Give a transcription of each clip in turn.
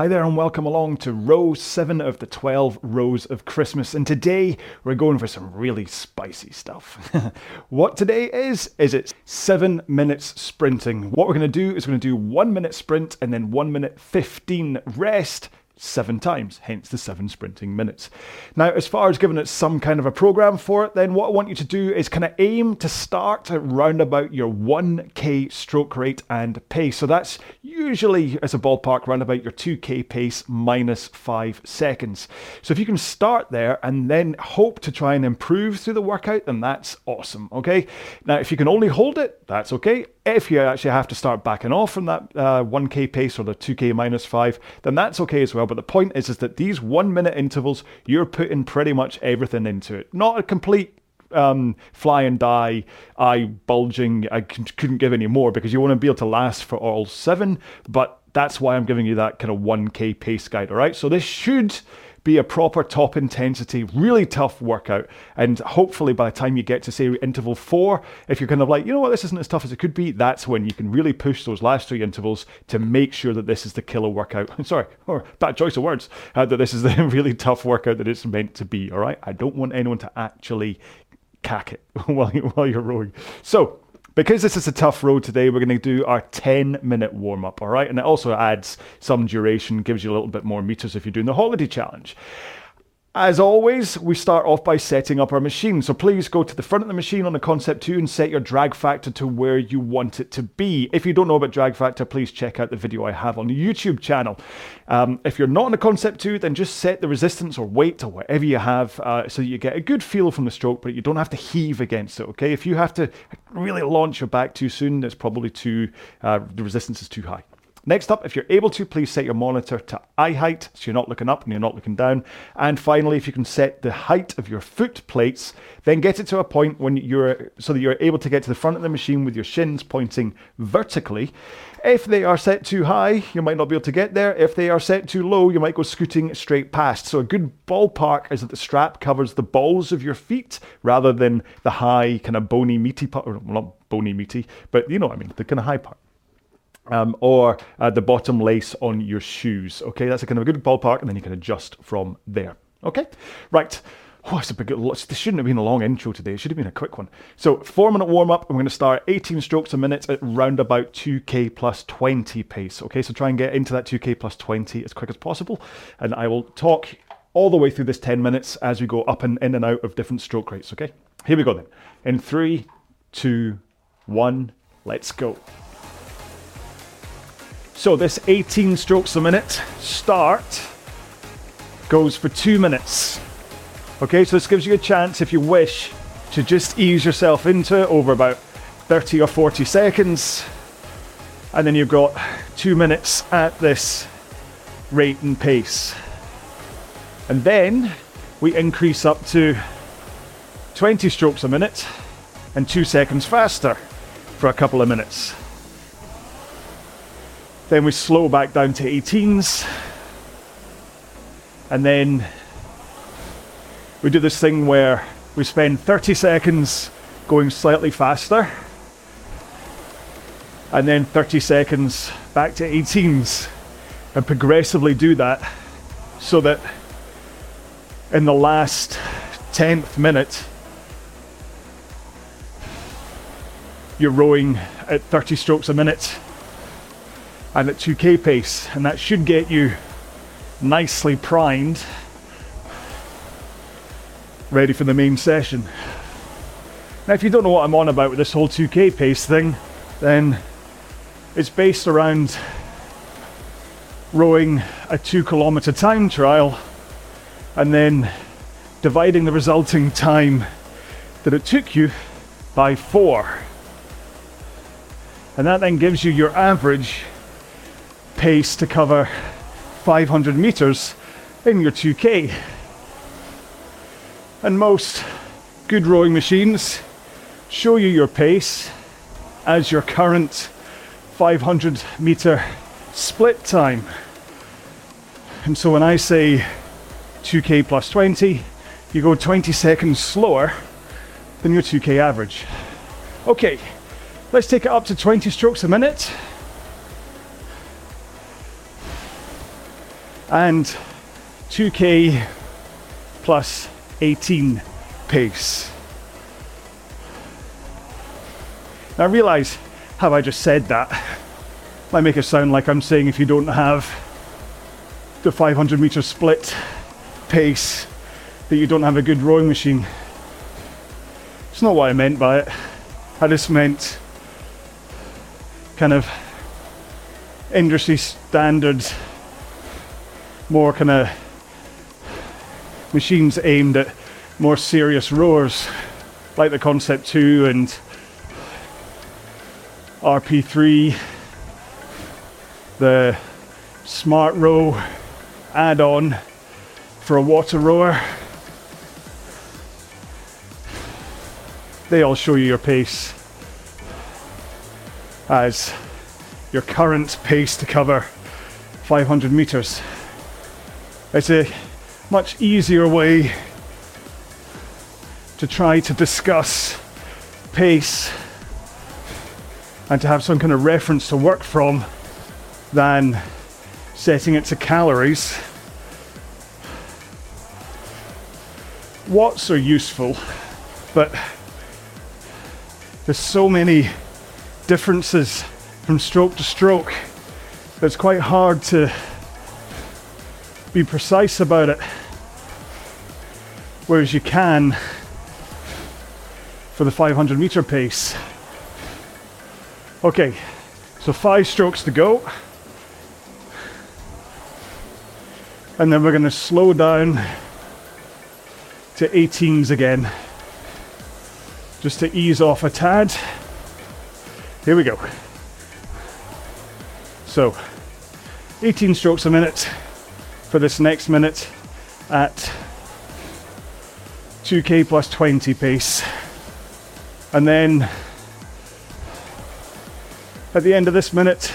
Hi there, and welcome along to row 7 of the 12 rows of Christmas. And today we're going for some really spicy stuff. what today is, is it's 7 minutes sprinting. What we're going to do is we're going to do 1 minute sprint and then 1 minute 15 rest seven times, hence the seven sprinting minutes. Now, as far as giving it some kind of a program for it, then what I want you to do is kind of aim to start at round about your 1k stroke rate and pace. So that's usually, as a ballpark, round about your 2k pace minus five seconds. So if you can start there and then hope to try and improve through the workout, then that's awesome, okay? Now, if you can only hold it, that's okay. If you actually have to start backing off from that uh, 1k pace or the 2k minus 5, then that's okay as well. But the point is, is that these one minute intervals, you're putting pretty much everything into it. Not a complete um, fly and die, eye bulging. I c- couldn't give any more because you want to be able to last for all seven. But that's why I'm giving you that kind of 1k pace guide. All right. So this should be a proper top intensity, really tough workout. And hopefully, by the time you get to say interval four, if you're kind of like, you know what, this isn't as tough as it could be, that's when you can really push those last three intervals to make sure that this is the killer workout. Sorry, or bad choice of words, uh, that this is the really tough workout that it's meant to be. All right, I don't want anyone to actually cack it while, you, while you're rowing. So, because this is a tough road today, we're going to do our 10 minute warm up, all right? And it also adds some duration, gives you a little bit more meters if you're doing the holiday challenge. As always, we start off by setting up our machine. So please go to the front of the machine on the Concept 2 and set your drag factor to where you want it to be. If you don't know about drag factor, please check out the video I have on the YouTube channel. Um, if you're not on the Concept 2, then just set the resistance or weight or whatever you have uh, so you get a good feel from the stroke, but you don't have to heave against it, okay? If you have to really launch your back too soon, it's probably too, uh, the resistance is too high. Next up, if you're able to, please set your monitor to eye height so you're not looking up and you're not looking down. And finally, if you can set the height of your foot plates, then get it to a point when you're so that you're able to get to the front of the machine with your shins pointing vertically. If they are set too high, you might not be able to get there. If they are set too low, you might go scooting straight past. So a good ballpark is that the strap covers the balls of your feet rather than the high kind of bony meaty part, not bony meaty, but you know what I mean, the kind of high part um, or uh, the bottom lace on your shoes. Okay, that's a kind of a good ballpark, and then you can adjust from there. Okay, right. Oh, it's a big. This shouldn't have been a long intro today. It should have been a quick one. So, four minute warm up. I'm going to start 18 strokes a minute at round about 2k plus 20 pace. Okay, so try and get into that 2k plus 20 as quick as possible, and I will talk all the way through this 10 minutes as we go up and in and out of different stroke rates. Okay, here we go then. In three, two, one, let's go. So this 18 strokes a minute start goes for two minutes. Okay, so this gives you a chance, if you wish, to just ease yourself into it over about 30 or 40 seconds. And then you've got two minutes at this rate and pace. And then we increase up to 20 strokes a minute and two seconds faster for a couple of minutes. Then we slow back down to 18s. And then we do this thing where we spend 30 seconds going slightly faster. And then 30 seconds back to 18s. And progressively do that so that in the last 10th minute, you're rowing at 30 strokes a minute and at 2k pace, and that should get you nicely primed, ready for the main session. Now, if you don't know what I'm on about with this whole 2k pace thing, then it's based around rowing a two kilometre time trial and then dividing the resulting time that it took you by four. And that then gives you your average pace to cover 500 meters in your 2K. And most good rowing machines show you your pace as your current 500 meter split time. And so when I say 2K plus 20, you go 20 seconds slower than your 2K average. Okay, let's take it up to 20 strokes a minute. And 2k plus 18 pace. Now I realise how I just said that might make it sound like I'm saying if you don't have the 500 meter split pace that you don't have a good rowing machine. It's not what I meant by it. I just meant kind of industry standards, more kind of machines aimed at more serious rowers, like the Concept 2 and RP3, the Smart Row add on for a water rower. They all show you your pace as your current pace to cover 500 meters. It's a much easier way to try to discuss pace and to have some kind of reference to work from than setting it to calories. Watts are useful, but there's so many differences from stroke to stroke that it's quite hard to be precise about it. Whereas you can for the 500 meter pace. Okay, so five strokes to go. And then we're going to slow down to 18s again, just to ease off a tad. Here we go. So, 18 strokes a minute for this next minute at 2k plus 20 pace. And then at the end of this minute,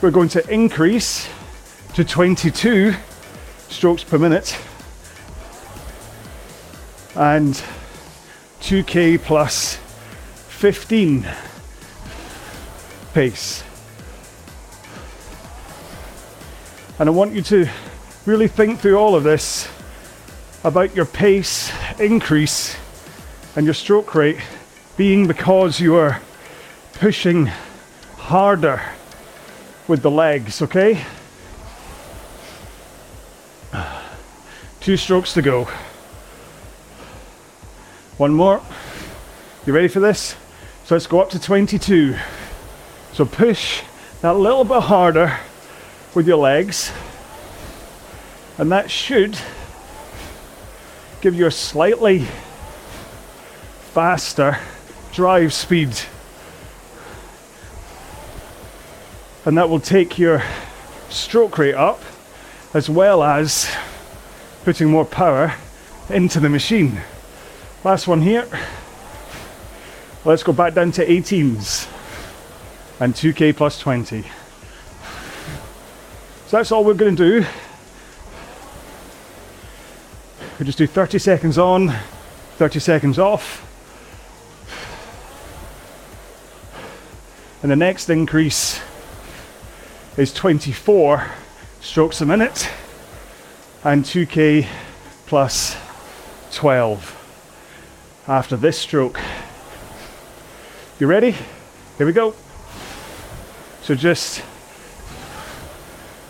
we're going to increase to 22 strokes per minute and 2k plus 15 pace. And I want you to really think through all of this about your pace increase and your stroke rate being because you are pushing harder with the legs, okay? Two strokes to go. One more. You ready for this? So let's go up to 22. So push that little bit harder with your legs, and that should give you a slightly faster drive speed. And that will take your stroke rate up as well as putting more power into the machine. Last one here. Let's go back down to 18s and 2k plus 20. So that's all we're going to do. We just do 30 seconds on, 30 seconds off. And the next increase is 24 strokes a minute and 2k plus 12 after this stroke. You ready? Here we go. So just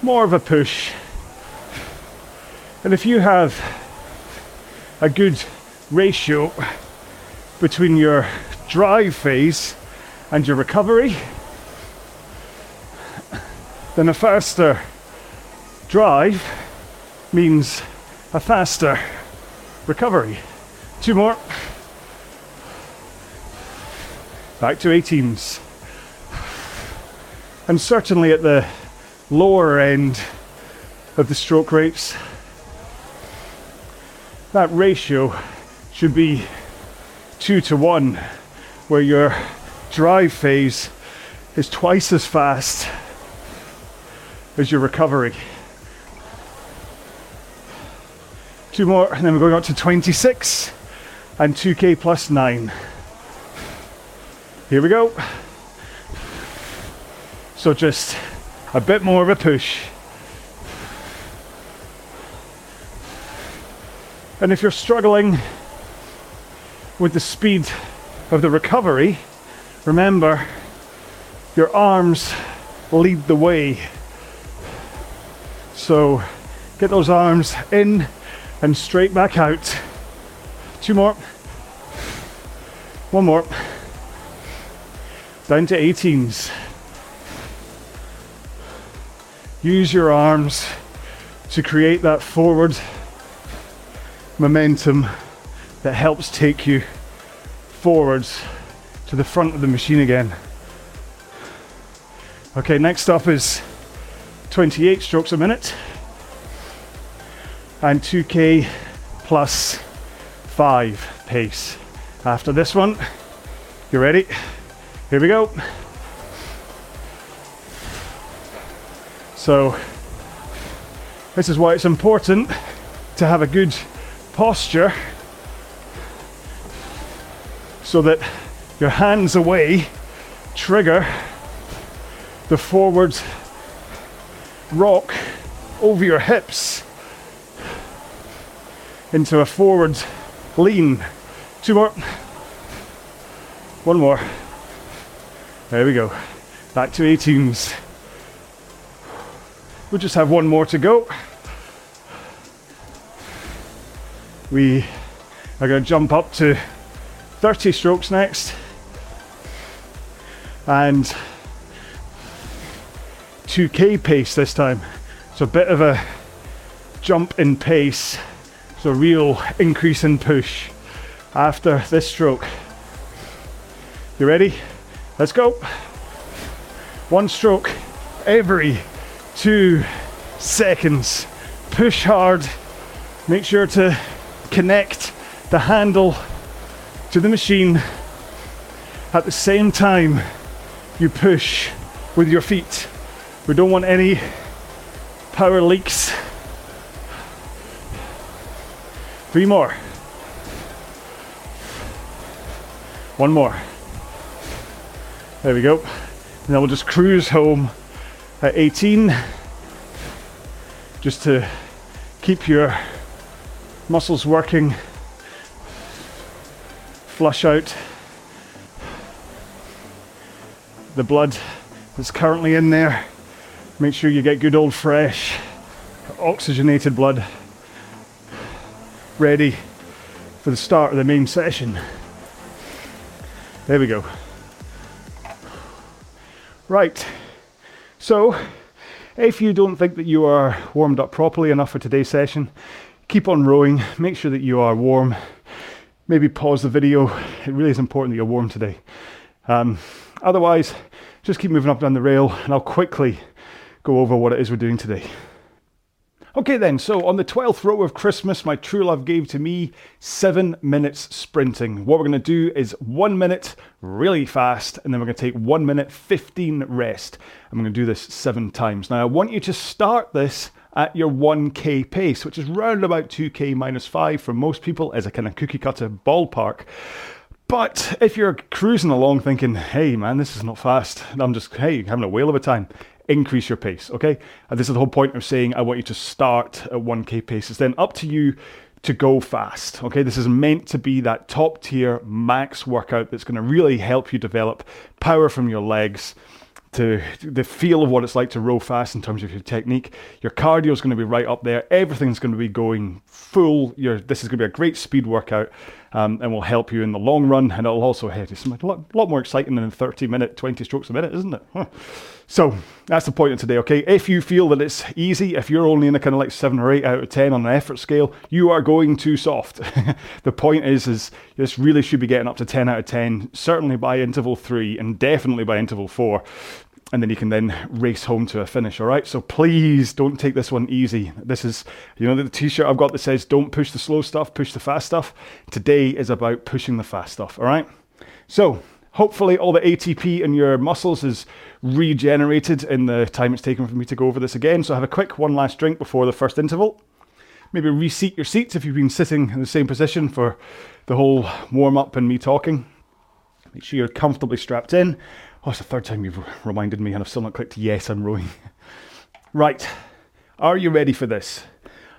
more of a push. And if you have a good ratio between your drive phase and your recovery, then a faster drive means a faster recovery. Two more. Back to 18s. And certainly at the lower end of the stroke rates, that ratio should be two to one, where your drive phase is twice as fast as your recovery. Two more, and then we're going up to 26 and 2k plus 9. Here we go. So just a bit more of a push. And if you're struggling with the speed of the recovery, remember your arms lead the way. So get those arms in and straight back out. Two more. One more. Down to 18s. Use your arms to create that forward momentum that helps take you forwards to the front of the machine again. Okay, next up is 28 strokes a minute and 2k plus 5 pace. After this one, you ready? Here we go. So, this is why it's important to have a good posture so that your hands away trigger the forward rock over your hips into a forward lean. Two more. One more. There we go. Back to 18s. We'll just have one more to go. We are going to jump up to 30 strokes next. And 2k pace this time. So a bit of a jump in pace. So a real increase in push after this stroke. You ready? Let's go. One stroke every two seconds. Push hard. Make sure to connect the handle to the machine at the same time you push with your feet. We don't want any power leaks. Three more. One more. There we go. Then we'll just cruise home at 18 just to keep your muscles working, flush out the blood that's currently in there. Make sure you get good old fresh, oxygenated blood ready for the start of the main session. There we go. Right, so if you don't think that you are warmed up properly enough for today's session, keep on rowing, make sure that you are warm. Maybe pause the video. It really is important that you're warm today. Um, otherwise, just keep moving up down the rail and I'll quickly go over what it is we're doing today. Okay, then, so on the 12th row of Christmas, my true love gave to me seven minutes sprinting. What we're going to do is one minute really fast, and then we're going to take one minute 15 rest. I'm going to do this seven times. Now, I want you to start this at your 1k pace, which is round about 2k minus 5 for most people as a kind of cookie cutter ballpark. But if you're cruising along thinking, hey man, this is not fast, I'm just, hey, having a whale of a time, increase your pace, okay? And this is the whole point of saying I want you to start at 1k pace. It's then up to you to go fast, okay? This is meant to be that top tier max workout that's going to really help you develop power from your legs to the feel of what it's like to row fast in terms of your technique. Your cardio is going to be right up there. Everything's going to be going full. Your, this is going to be a great speed workout um, and will help you in the long run. And it'll also hit you a lot, lot more exciting than 30 minute, 20 strokes a minute, isn't it? Huh. So that's the point of today, okay? If you feel that it's easy, if you're only in a kind of like seven or eight out of 10 on an effort scale, you are going too soft. the point is, is this really should be getting up to 10 out of 10, certainly by interval three and definitely by interval four and then you can then race home to a finish. All right. So please don't take this one easy. This is, you know, the t-shirt I've got that says "Don't push the slow stuff, push the fast stuff." Today is about pushing the fast stuff. All right. So hopefully all the ATP in your muscles is regenerated in the time it's taken for me to go over this again. So have a quick one last drink before the first interval. Maybe reseat your seats if you've been sitting in the same position for the whole warm up and me talking. Make sure you're comfortably strapped in. Oh, it's the third time you've reminded me, and I've still not clicked yes, I'm rowing. right, are you ready for this?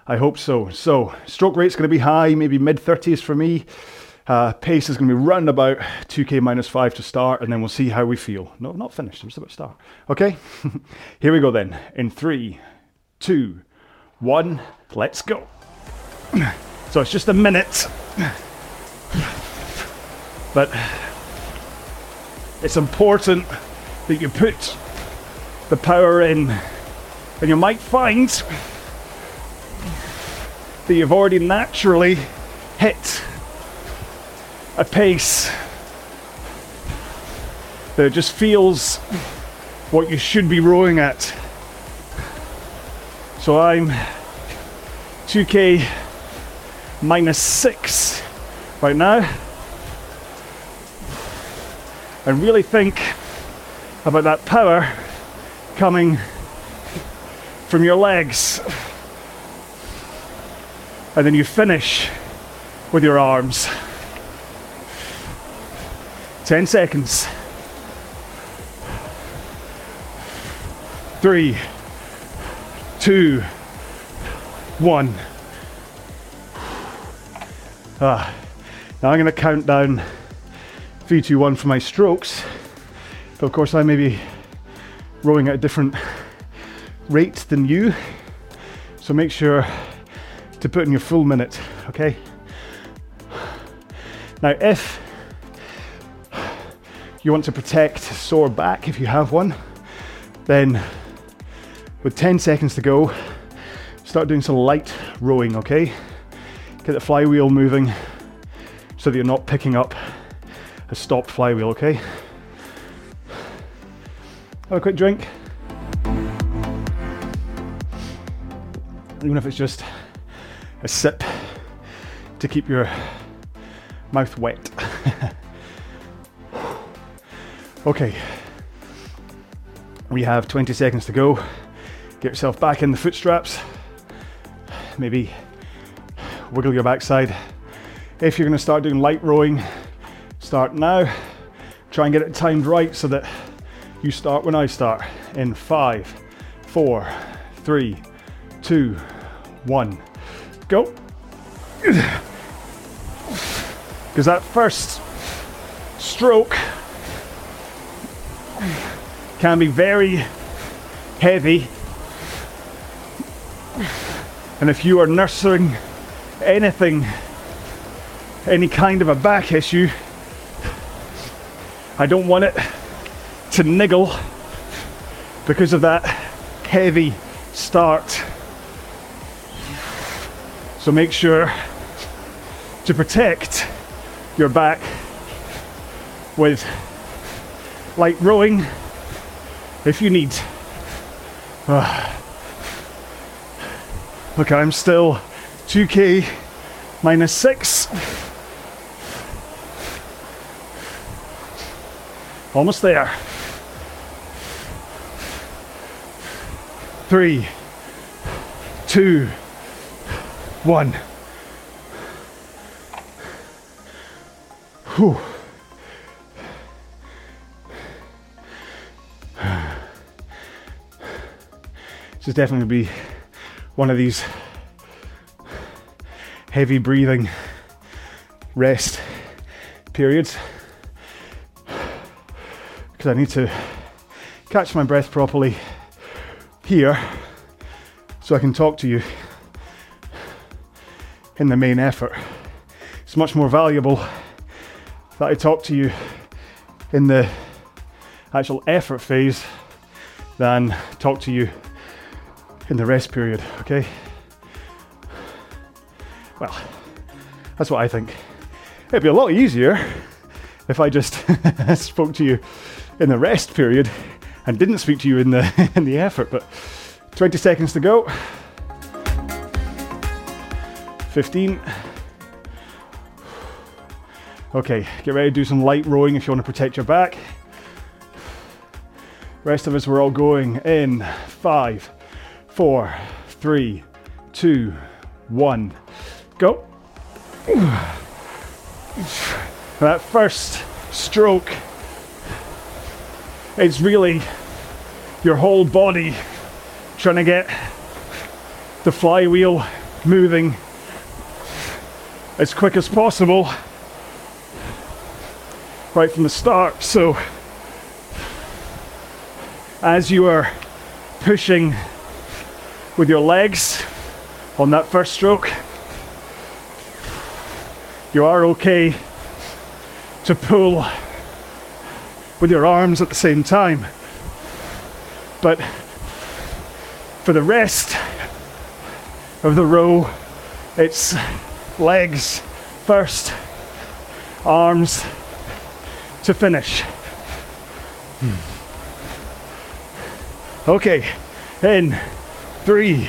I hope so. So, stroke rate's going to be high, maybe mid 30s for me. Uh, pace is going to be round about 2k minus 5 to start, and then we'll see how we feel. No, not finished. I'm just about to start. Okay? Here we go then. In three, two, one, let's go. So it's just a minute. But it's important that you put the power in. And you might find that you've already naturally hit a pace that just feels what you should be rowing at. So I'm 2k minus 6 right now. And really think about that power coming from your legs. And then you finish with your arms. 10 seconds. Three, two, one. Ah, now I'm going to count down three, two, one for my strokes. But of course, I may be rowing at a different rate than you. So make sure to put in your full minute, okay? Now, if you want to protect sore back if you have one, then with 10 seconds to go, start doing some light rowing, okay? Get the flywheel moving so that you're not picking up a stopped flywheel, okay? Have a quick drink. Even if it's just a sip to keep your mouth wet. okay, we have 20 seconds to go. Get yourself back in the foot straps. Maybe wiggle your backside. If you're going to start doing light rowing, start now. Try and get it timed right so that you start when I start. In five, four, three, two, one, go. Because that first stroke can be very heavy. And if you are nursing anything, any kind of a back issue, I don't want it to niggle because of that heavy start. So make sure to protect your back with light rowing if you need. Uh, look, I'm still 2k minus 6. Almost there. Three, two, one. Whew. This is definitely be one of these heavy breathing rest periods because I need to catch my breath properly here so I can talk to you in the main effort. It's much more valuable that I talk to you in the actual effort phase than talk to you in the rest period, okay? Well, that's what I think. It'd be a lot easier if I just spoke to you in the rest period and didn't speak to you in the in the effort, but 20 seconds to go. 15. Okay, get ready to do some light rowing if you want to protect your back. Rest of us, we're all going in five, four, three, two, one, go. That first stroke, it's really your whole body trying to get the flywheel moving as quick as possible right from the start. So as you are pushing with your legs on that first stroke, you are okay to pull with your arms at the same time. But for the rest of the row, it's legs first, arms to finish. Okay, in three,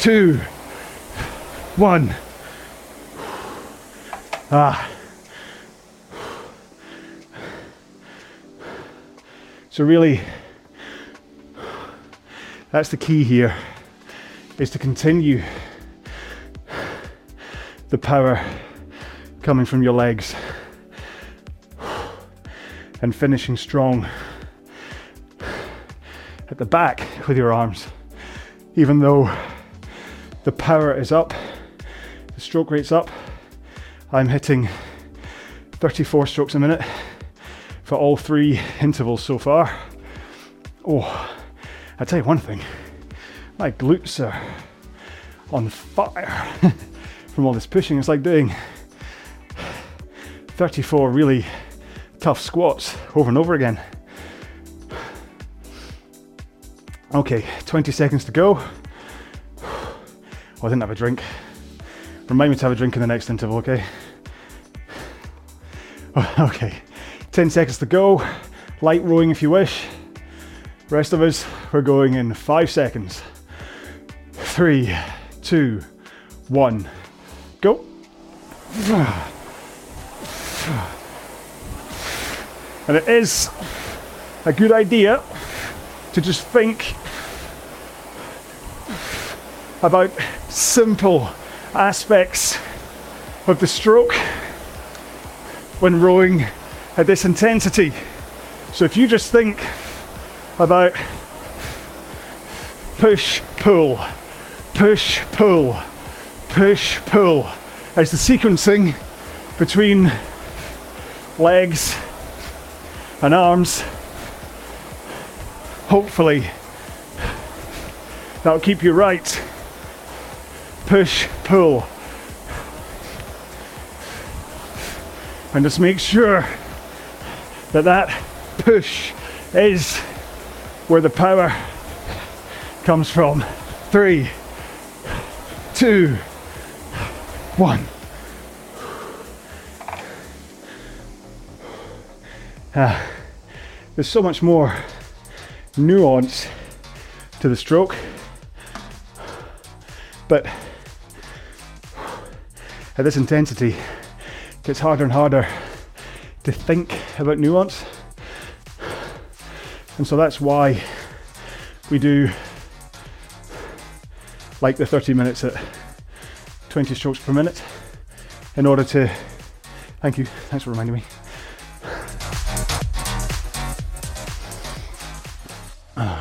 two, one. Ah. So, really, that's the key here is to continue the power coming from your legs and finishing strong at the back with your arms. Even though the power is up, the stroke rate's up, I'm hitting 34 strokes a minute for all three intervals so far. Oh, I tell you one thing, my glutes are on fire from all this pushing. It's like doing 34 really tough squats over and over again. Okay, 20 seconds to go. Oh, I didn't have a drink. Remind me to have a drink in the next interval, okay? Okay, 10 seconds to go. Light rowing if you wish. Rest of us, we're going in five seconds. Three, two, one, go. And it is a good idea to just think about simple aspects of the stroke when rowing at this intensity. So if you just think about push, pull, push, pull, push, pull as the sequencing between legs and arms, hopefully that'll keep you right. Push, pull. And just make sure that that push is where the power comes from. Three, two, one. Ah, there's so much more nuance to the stroke, but at this intensity, it gets harder and harder to think about nuance. And so that's why we do like the 30 minutes at 20 strokes per minute in order to thank you thanks for reminding me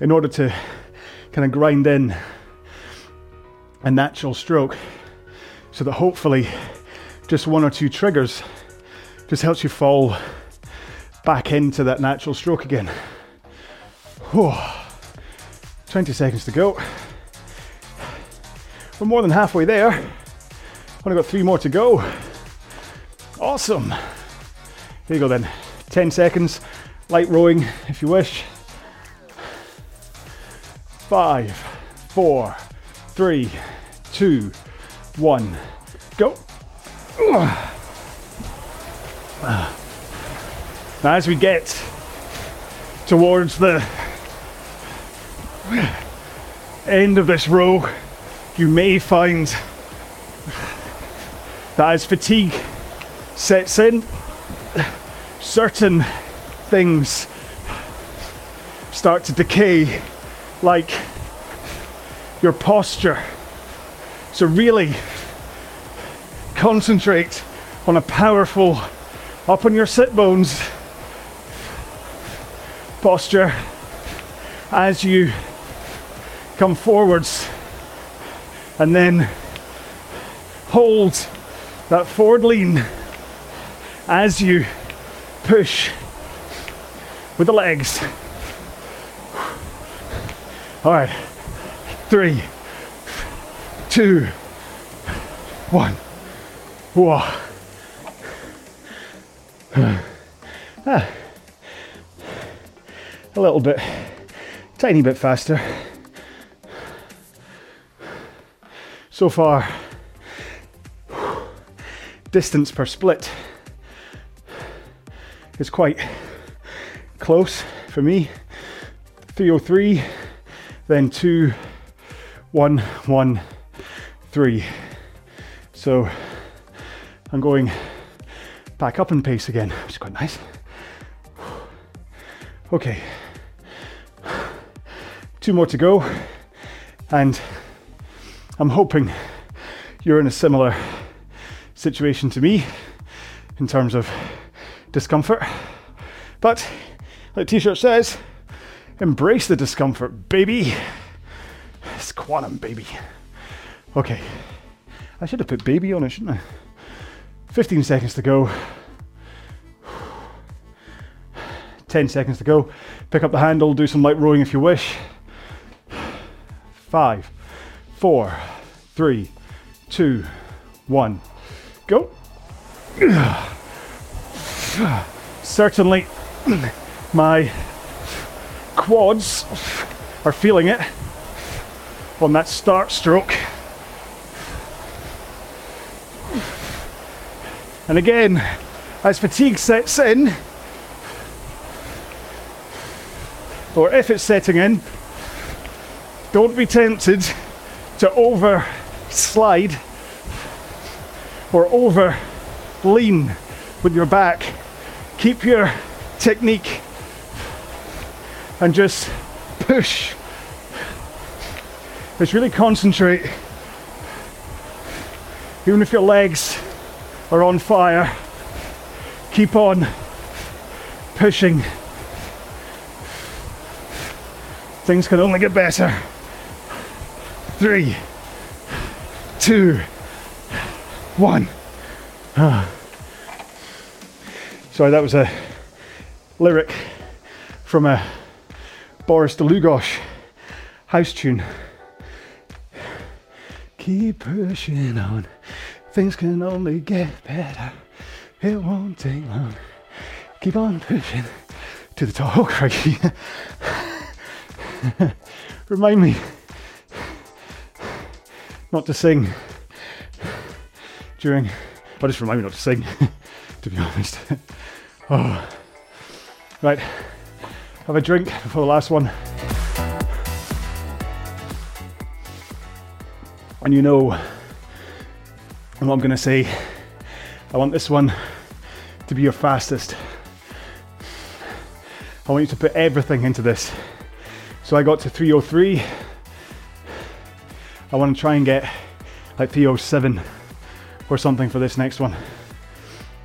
in order to kind of grind in a natural stroke so that hopefully just one or two triggers just helps you fall back into that natural stroke again. Whew. 20 seconds to go. We're more than halfway there. Only got three more to go. Awesome. Here you go then. 10 seconds, light rowing if you wish. Five, four, three, two, one, go. Now, as we get towards the end of this row, you may find that as fatigue sets in, certain things start to decay, like your posture. So, really concentrate on a powerful up on your sit bones posture as you come forwards and then hold that forward lean as you push with the legs. All right, three, two, one. Whoa. Ah. A little bit, tiny bit faster. So far, distance per split is quite close for me. 303, then 2, 1, 1, 3. So I'm going back up in pace again, which is quite nice. Okay, two more to go, and I'm hoping you're in a similar situation to me in terms of discomfort. But, like t shirt says, embrace the discomfort, baby. It's quantum, baby. Okay, I should have put baby on it, shouldn't I? 15 seconds to go. 10 seconds to go. Pick up the handle, do some light rowing if you wish. Five, four, three, two, one, go. Certainly, my quads are feeling it on that start stroke. And again, as fatigue sets in, or if it's setting in, don't be tempted to over slide or over lean with your back. Keep your technique and just push. Just really concentrate. Even if your legs are on fire, keep on pushing. Things can only get better. Three, two, one. Ah. Sorry, that was a lyric from a Boris Dlugosch house tune. Keep pushing on, things can only get better. It won't take long. Keep on pushing to the top. Oh. Remind me not to sing during. Well, just remind me not to sing, to be honest. oh. Right, have a drink before the last one. And you know what I'm going to say. I want this one to be your fastest. I want you to put everything into this. So I got to 303. I want to try and get like 307 or something for this next one.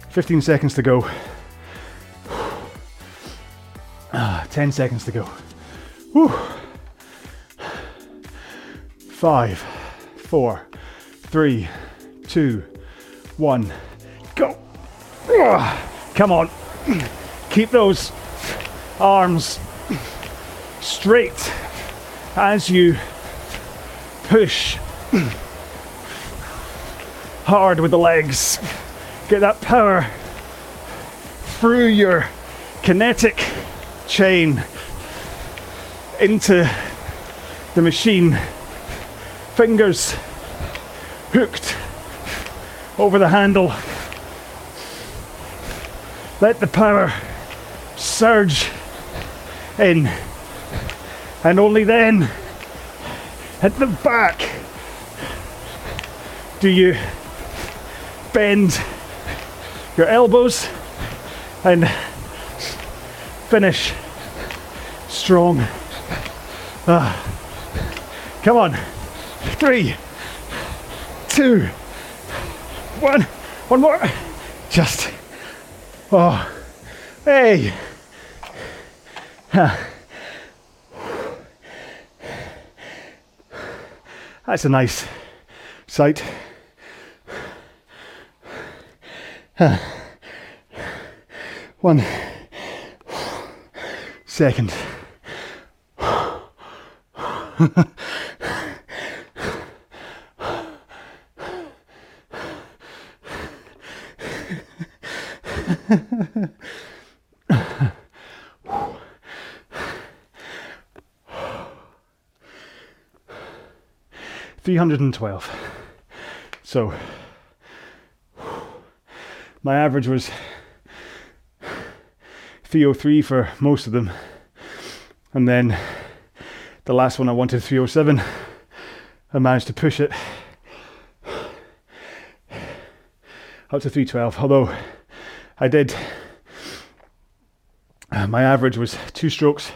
15 seconds to go. Ah, 10 seconds to go. Whew. Five, four, three, two, one, go. Come on. Keep those arms straight as you push hard with the legs. Get that power through your kinetic chain into the machine. Fingers hooked over the handle. Let the power surge in, and only then at the back do you bend your elbows and finish strong. Ah. Come on. Three, two, one. One more. Just. Oh. Hey. That's a nice Sight. One second. Three hundred and twelve. So my average was 303 for most of them. And then the last one I wanted 307. I managed to push it up to 312. Although I did, uh, my average was two strokes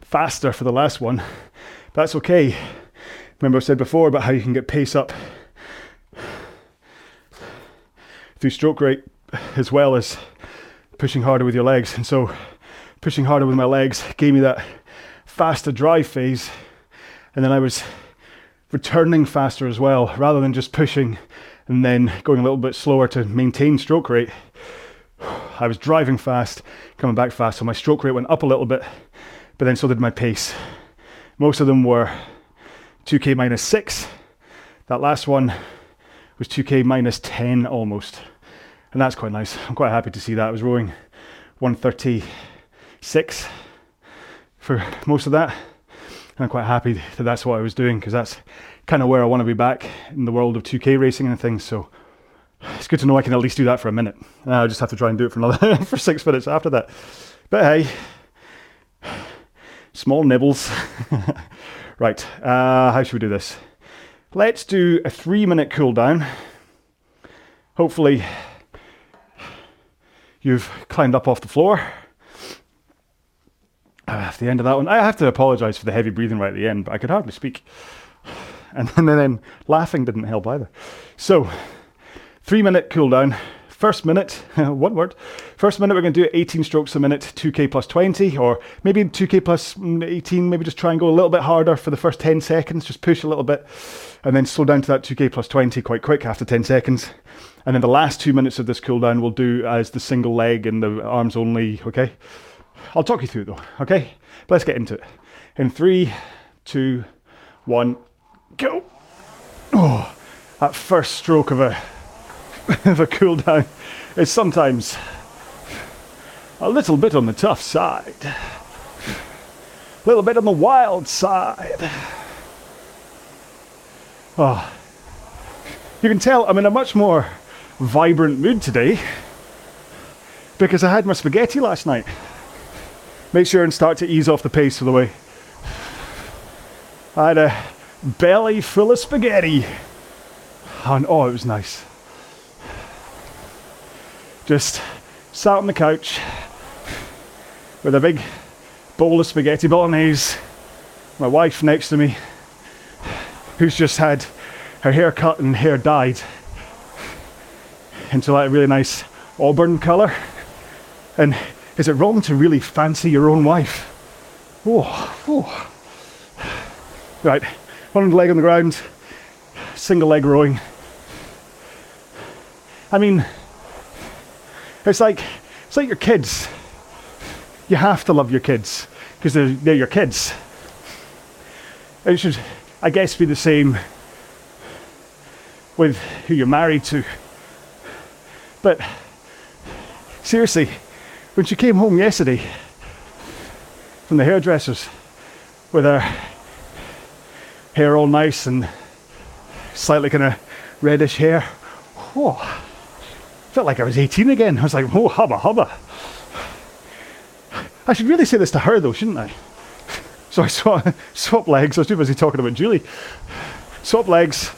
faster for the last one. But that's okay. Remember, I said before about how you can get pace up through stroke rate as well as pushing harder with your legs. And so, pushing harder with my legs gave me that faster drive phase. And then I was returning faster as well, rather than just pushing and then going a little bit slower to maintain stroke rate. I was driving fast, coming back fast, so my stroke rate went up a little bit, but then so did my pace. Most of them were 2k minus 6. That last one was 2k minus 10 almost and that's quite nice. I'm quite happy to see that. I was rowing 136 for most of that. And I'm quite happy that that's what I was doing because that's kind of where I want to be back in the world of 2K racing and things. So it's good to know I can at least do that for a minute. I just have to try and do it for another for six minutes after that. But hey, small nibbles. right, uh, how should we do this? Let's do a three minute cool down. Hopefully, You've climbed up off the floor. Uh, at the end of that one, I have to apologise for the heavy breathing right at the end, but I could hardly speak. And then, and then laughing didn't help either. So, three minute cool down. First minute, one word. First minute, we're going to do 18 strokes a minute, 2k plus 20, or maybe 2k plus mm, 18. Maybe just try and go a little bit harder for the first 10 seconds, just push a little bit, and then slow down to that 2k plus 20 quite quick after 10 seconds. And then the last two minutes of this cooldown we'll do as the single leg and the arms only, okay? I'll talk you through though, okay? But let's get into it. In three, two, one, go. Oh, that first stroke of a of a cooldown is sometimes a little bit on the tough side. A little bit on the wild side. Oh, you can tell I'm in a much more vibrant mood today because I had my spaghetti last night. Make sure and start to ease off the pace of the way. I had a belly full of spaghetti. And oh, it was nice. Just sat on the couch with a big bowl of spaghetti bolognese. My wife next to me, who's just had her hair cut and hair dyed into like a really nice auburn colour. And is it wrong to really fancy your own wife? Oh, oh. Right, one leg on the ground, single leg rowing. I mean, it's like it's like your kids. You have to love your kids because they're, they're your kids. It should, I guess, be the same with who you're married to. But seriously, when she came home yesterday from the hairdressers with her hair all nice and slightly kind of reddish hair, oh, felt like I was 18 again. I was like, oh, hubba hubba. I should really say this to her though, shouldn't I? So I swap, swap legs. I was too busy talking about Julie. Swap legs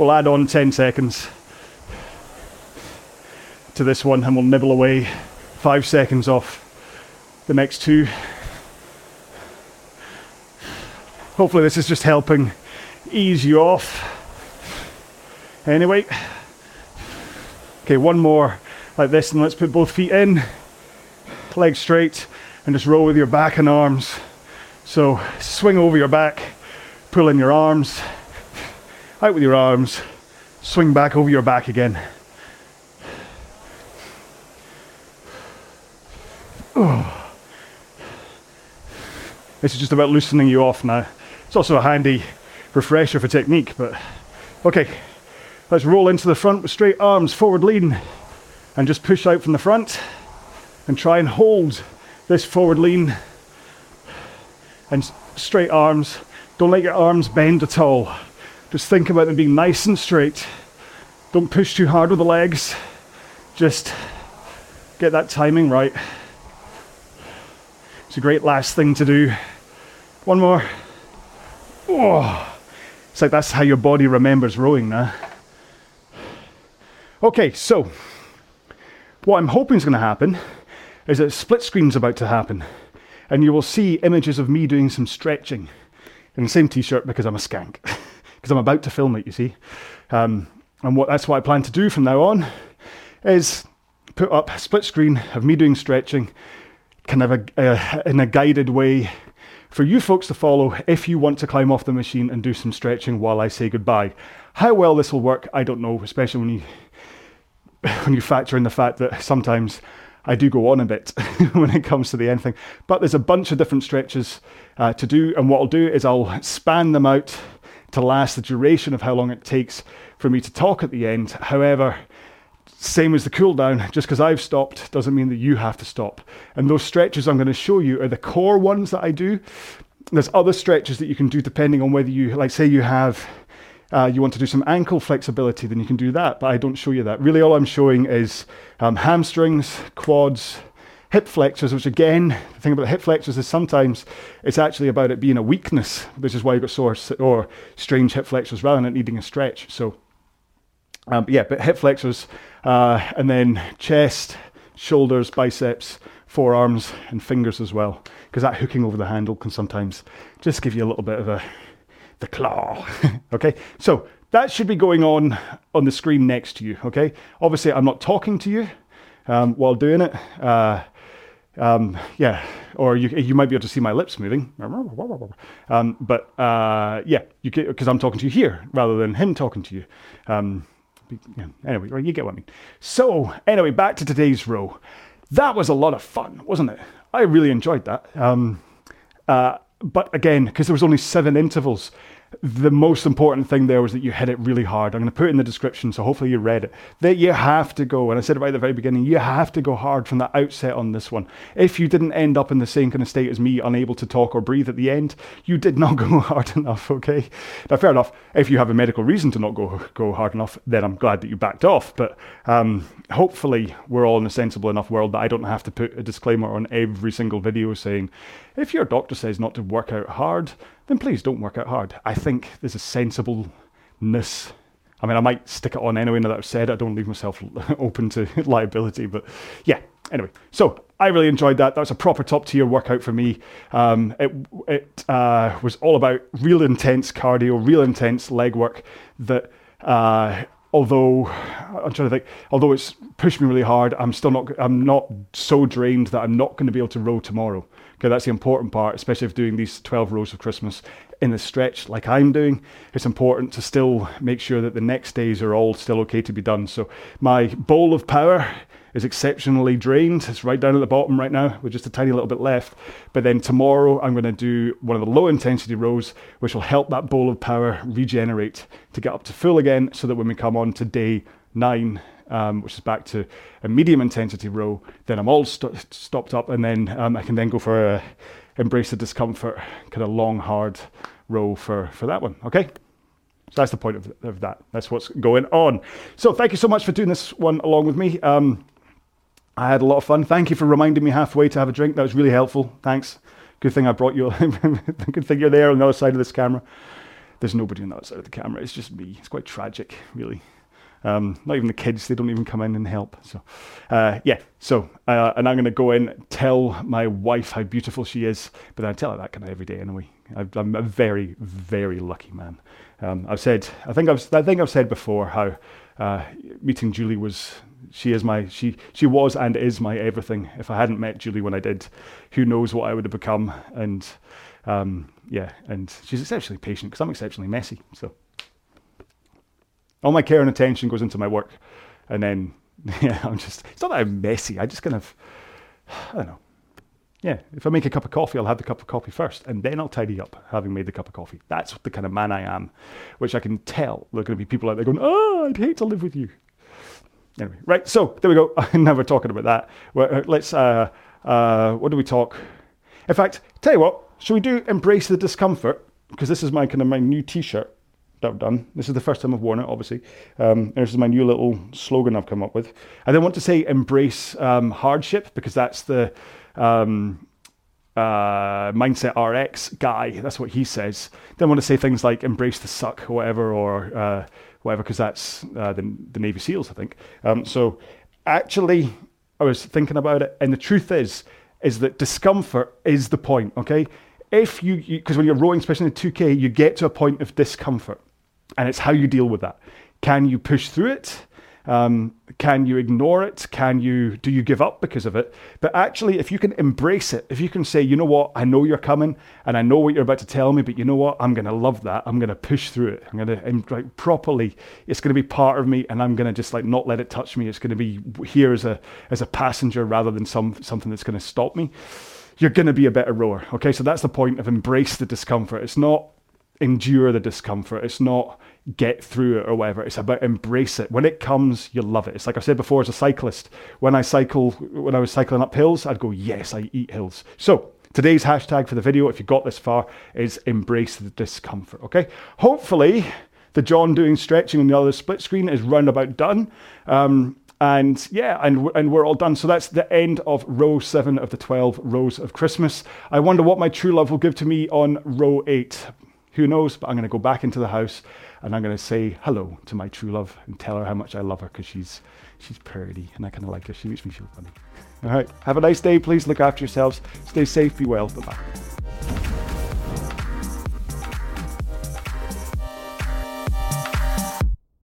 We'll add on 10 seconds to this one and we'll nibble away five seconds off the next two. Hopefully, this is just helping ease you off. Anyway, okay, one more like this, and let's put both feet in, legs straight, and just roll with your back and arms. So, swing over your back, pull in your arms, out with your arms, swing back over your back again. Oh. This is just about loosening you off now. It's also a handy refresher for technique, but okay. Let's roll into the front with straight arms, forward lean, and just push out from the front and try and hold this forward lean and straight arms. Don't let your arms bend at all. Just think about them being nice and straight. Don't push too hard with the legs. Just get that timing right. It's a great last thing to do. One more. Oh, it's like that's how your body remembers rowing now. Okay, so what I'm hoping is going to happen is that split screen's about to happen, and you will see images of me doing some stretching in the same t-shirt because I'm a skank, because I'm about to film it. You see, um, and what that's what I plan to do from now on is put up a split screen of me doing stretching kind of a, uh, in a guided way for you folks to follow if you want to climb off the machine and do some stretching while I say goodbye. How well this will work, I don't know, especially when you when you factor in the fact that sometimes I do go on a bit when it comes to the end thing. But there's a bunch of different stretches uh, to do, and what I'll do is I'll span them out to last the duration of how long it takes for me to talk at the end. However, same as the cool down, just because I've stopped doesn't mean that you have to stop. And those stretches I'm going to show you are the core ones that I do. There's other stretches that you can do depending on whether you, like, say you have, uh, you want to do some ankle flexibility, then you can do that. But I don't show you that. Really, all I'm showing is um, hamstrings, quads, hip flexors, which again, the thing about hip flexors is sometimes it's actually about it being a weakness, which is why you've got sore or strange hip flexors rather than needing a stretch. So, um, yeah, but hip flexors, uh, and then chest, shoulders, biceps, forearms, and fingers as well. Because that hooking over the handle can sometimes just give you a little bit of a the claw. okay, so that should be going on on the screen next to you. Okay, obviously I'm not talking to you um, while doing it. Uh, um, yeah, or you you might be able to see my lips moving. Um, but uh, yeah, you because I'm talking to you here rather than him talking to you. Um, yeah, anyway, you get what I mean. So, anyway, back to today's row. That was a lot of fun, wasn't it? I really enjoyed that. Um, uh, but again, because there was only seven intervals, the most important thing there was that you hit it really hard. I'm going to put it in the description, so hopefully you read it. That you have to go, and I said it right at the very beginning, you have to go hard from the outset on this one. If you didn't end up in the same kind of state as me, unable to talk or breathe at the end, you did not go hard enough, okay? Now, fair enough, if you have a medical reason to not go, go hard enough, then I'm glad that you backed off. But um, hopefully, we're all in a sensible enough world that I don't have to put a disclaimer on every single video saying, if your doctor says not to work out hard, then please don't work out hard. I think there's a sensibleness. I mean, I might stick it on anyway now that I've said it. I don't leave myself open to liability, but yeah. Anyway, so I really enjoyed that. That was a proper top tier workout for me. Um, it it uh, was all about real intense cardio, real intense leg work. That uh, although I'm trying to think, although it's pushed me really hard, I'm still not. I'm not so drained that I'm not going to be able to row tomorrow. Okay, that's the important part, especially if doing these 12 rows of Christmas in the stretch like I'm doing. It's important to still make sure that the next days are all still okay to be done. So my bowl of power is exceptionally drained. It's right down at the bottom right now with just a tiny little bit left. But then tomorrow I'm going to do one of the low intensity rows, which will help that bowl of power regenerate to get up to full again so that when we come on to day nine, um, which is back to a medium intensity row. Then I'm all st- stopped up, and then um, I can then go for a embrace the discomfort, kind of long, hard row for, for that one. Okay? So that's the point of, of that. That's what's going on. So thank you so much for doing this one along with me. Um, I had a lot of fun. Thank you for reminding me halfway to have a drink. That was really helpful. Thanks. Good thing I brought you. Good thing you're there on the other side of this camera. There's nobody on the other side of the camera. It's just me. It's quite tragic, really. Um, not even the kids, they don't even come in and help. So, uh, yeah, so, uh, and I'm going to go in, tell my wife how beautiful she is, but I tell her that kind of every day anyway. I, am a very, very lucky man. Um, I've said, I think I've, I think I've said before how uh, meeting Julie was, she is my, she, she was and is my everything. If I hadn't met Julie when I did, who knows what I would have become. And um, yeah, and she's exceptionally patient because I'm exceptionally messy. So. All my care and attention goes into my work. And then, yeah, I'm just, it's not that I'm messy. I just kind of, I don't know. Yeah, if I make a cup of coffee, I'll have the cup of coffee first, and then I'll tidy up having made the cup of coffee. That's the kind of man I am, which I can tell there are going to be people out there going, oh, I'd hate to live with you. Anyway, right, so there we go. now we're talking about that. Well, uh, let's, uh, uh, what do we talk? In fact, tell you what, shall we do embrace the discomfort? Because this is my kind of my new t-shirt that I've done. This is the first time I've worn it, obviously. Um, this is my new little slogan I've come up with. I then want to say embrace um, hardship because that's the um, uh, Mindset RX guy. That's what he says. Then want to say things like embrace the suck or whatever, or uh, whatever, because that's uh, the, the, Navy SEALs, I think. Um, so actually, I was thinking about it, and the truth is, is that discomfort is the point. Okay, if you because when you're rowing, especially in 2K, you get to a point of discomfort, and it's how you deal with that. Can you push through it? Um, can you ignore it? Can you do you give up because of it? But actually, if you can embrace it, if you can say, you know what, I know you're coming, and I know what you're about to tell me, but you know what, I'm going to love that. I'm going to push through it. I'm going to like properly. It's going to be part of me, and I'm going to just like not let it touch me. It's going to be here as a as a passenger rather than some something that's going to stop me. You're going to be a better rower. Okay, so that's the point of embrace the discomfort. It's not endure the discomfort. It's not get through it or whatever. It's about embrace it. When it comes, you love it. It's like I said before as a cyclist. When I cycle, when I was cycling up hills, I'd go, yes, I eat hills. So today's hashtag for the video, if you got this far, is embrace the discomfort. Okay. Hopefully, the John doing stretching on the other split screen is roundabout done. Um, and yeah, and, and we're all done. So that's the end of row seven of the 12 rows of Christmas. I wonder what my true love will give to me on row eight. Who knows? But I'm going to go back into the house and I'm going to say hello to my true love and tell her how much I love her because she's she's pretty and I kind of like her. She makes me feel funny. All right. Have a nice day. Please look after yourselves. Stay safe. Be well. Bye bye.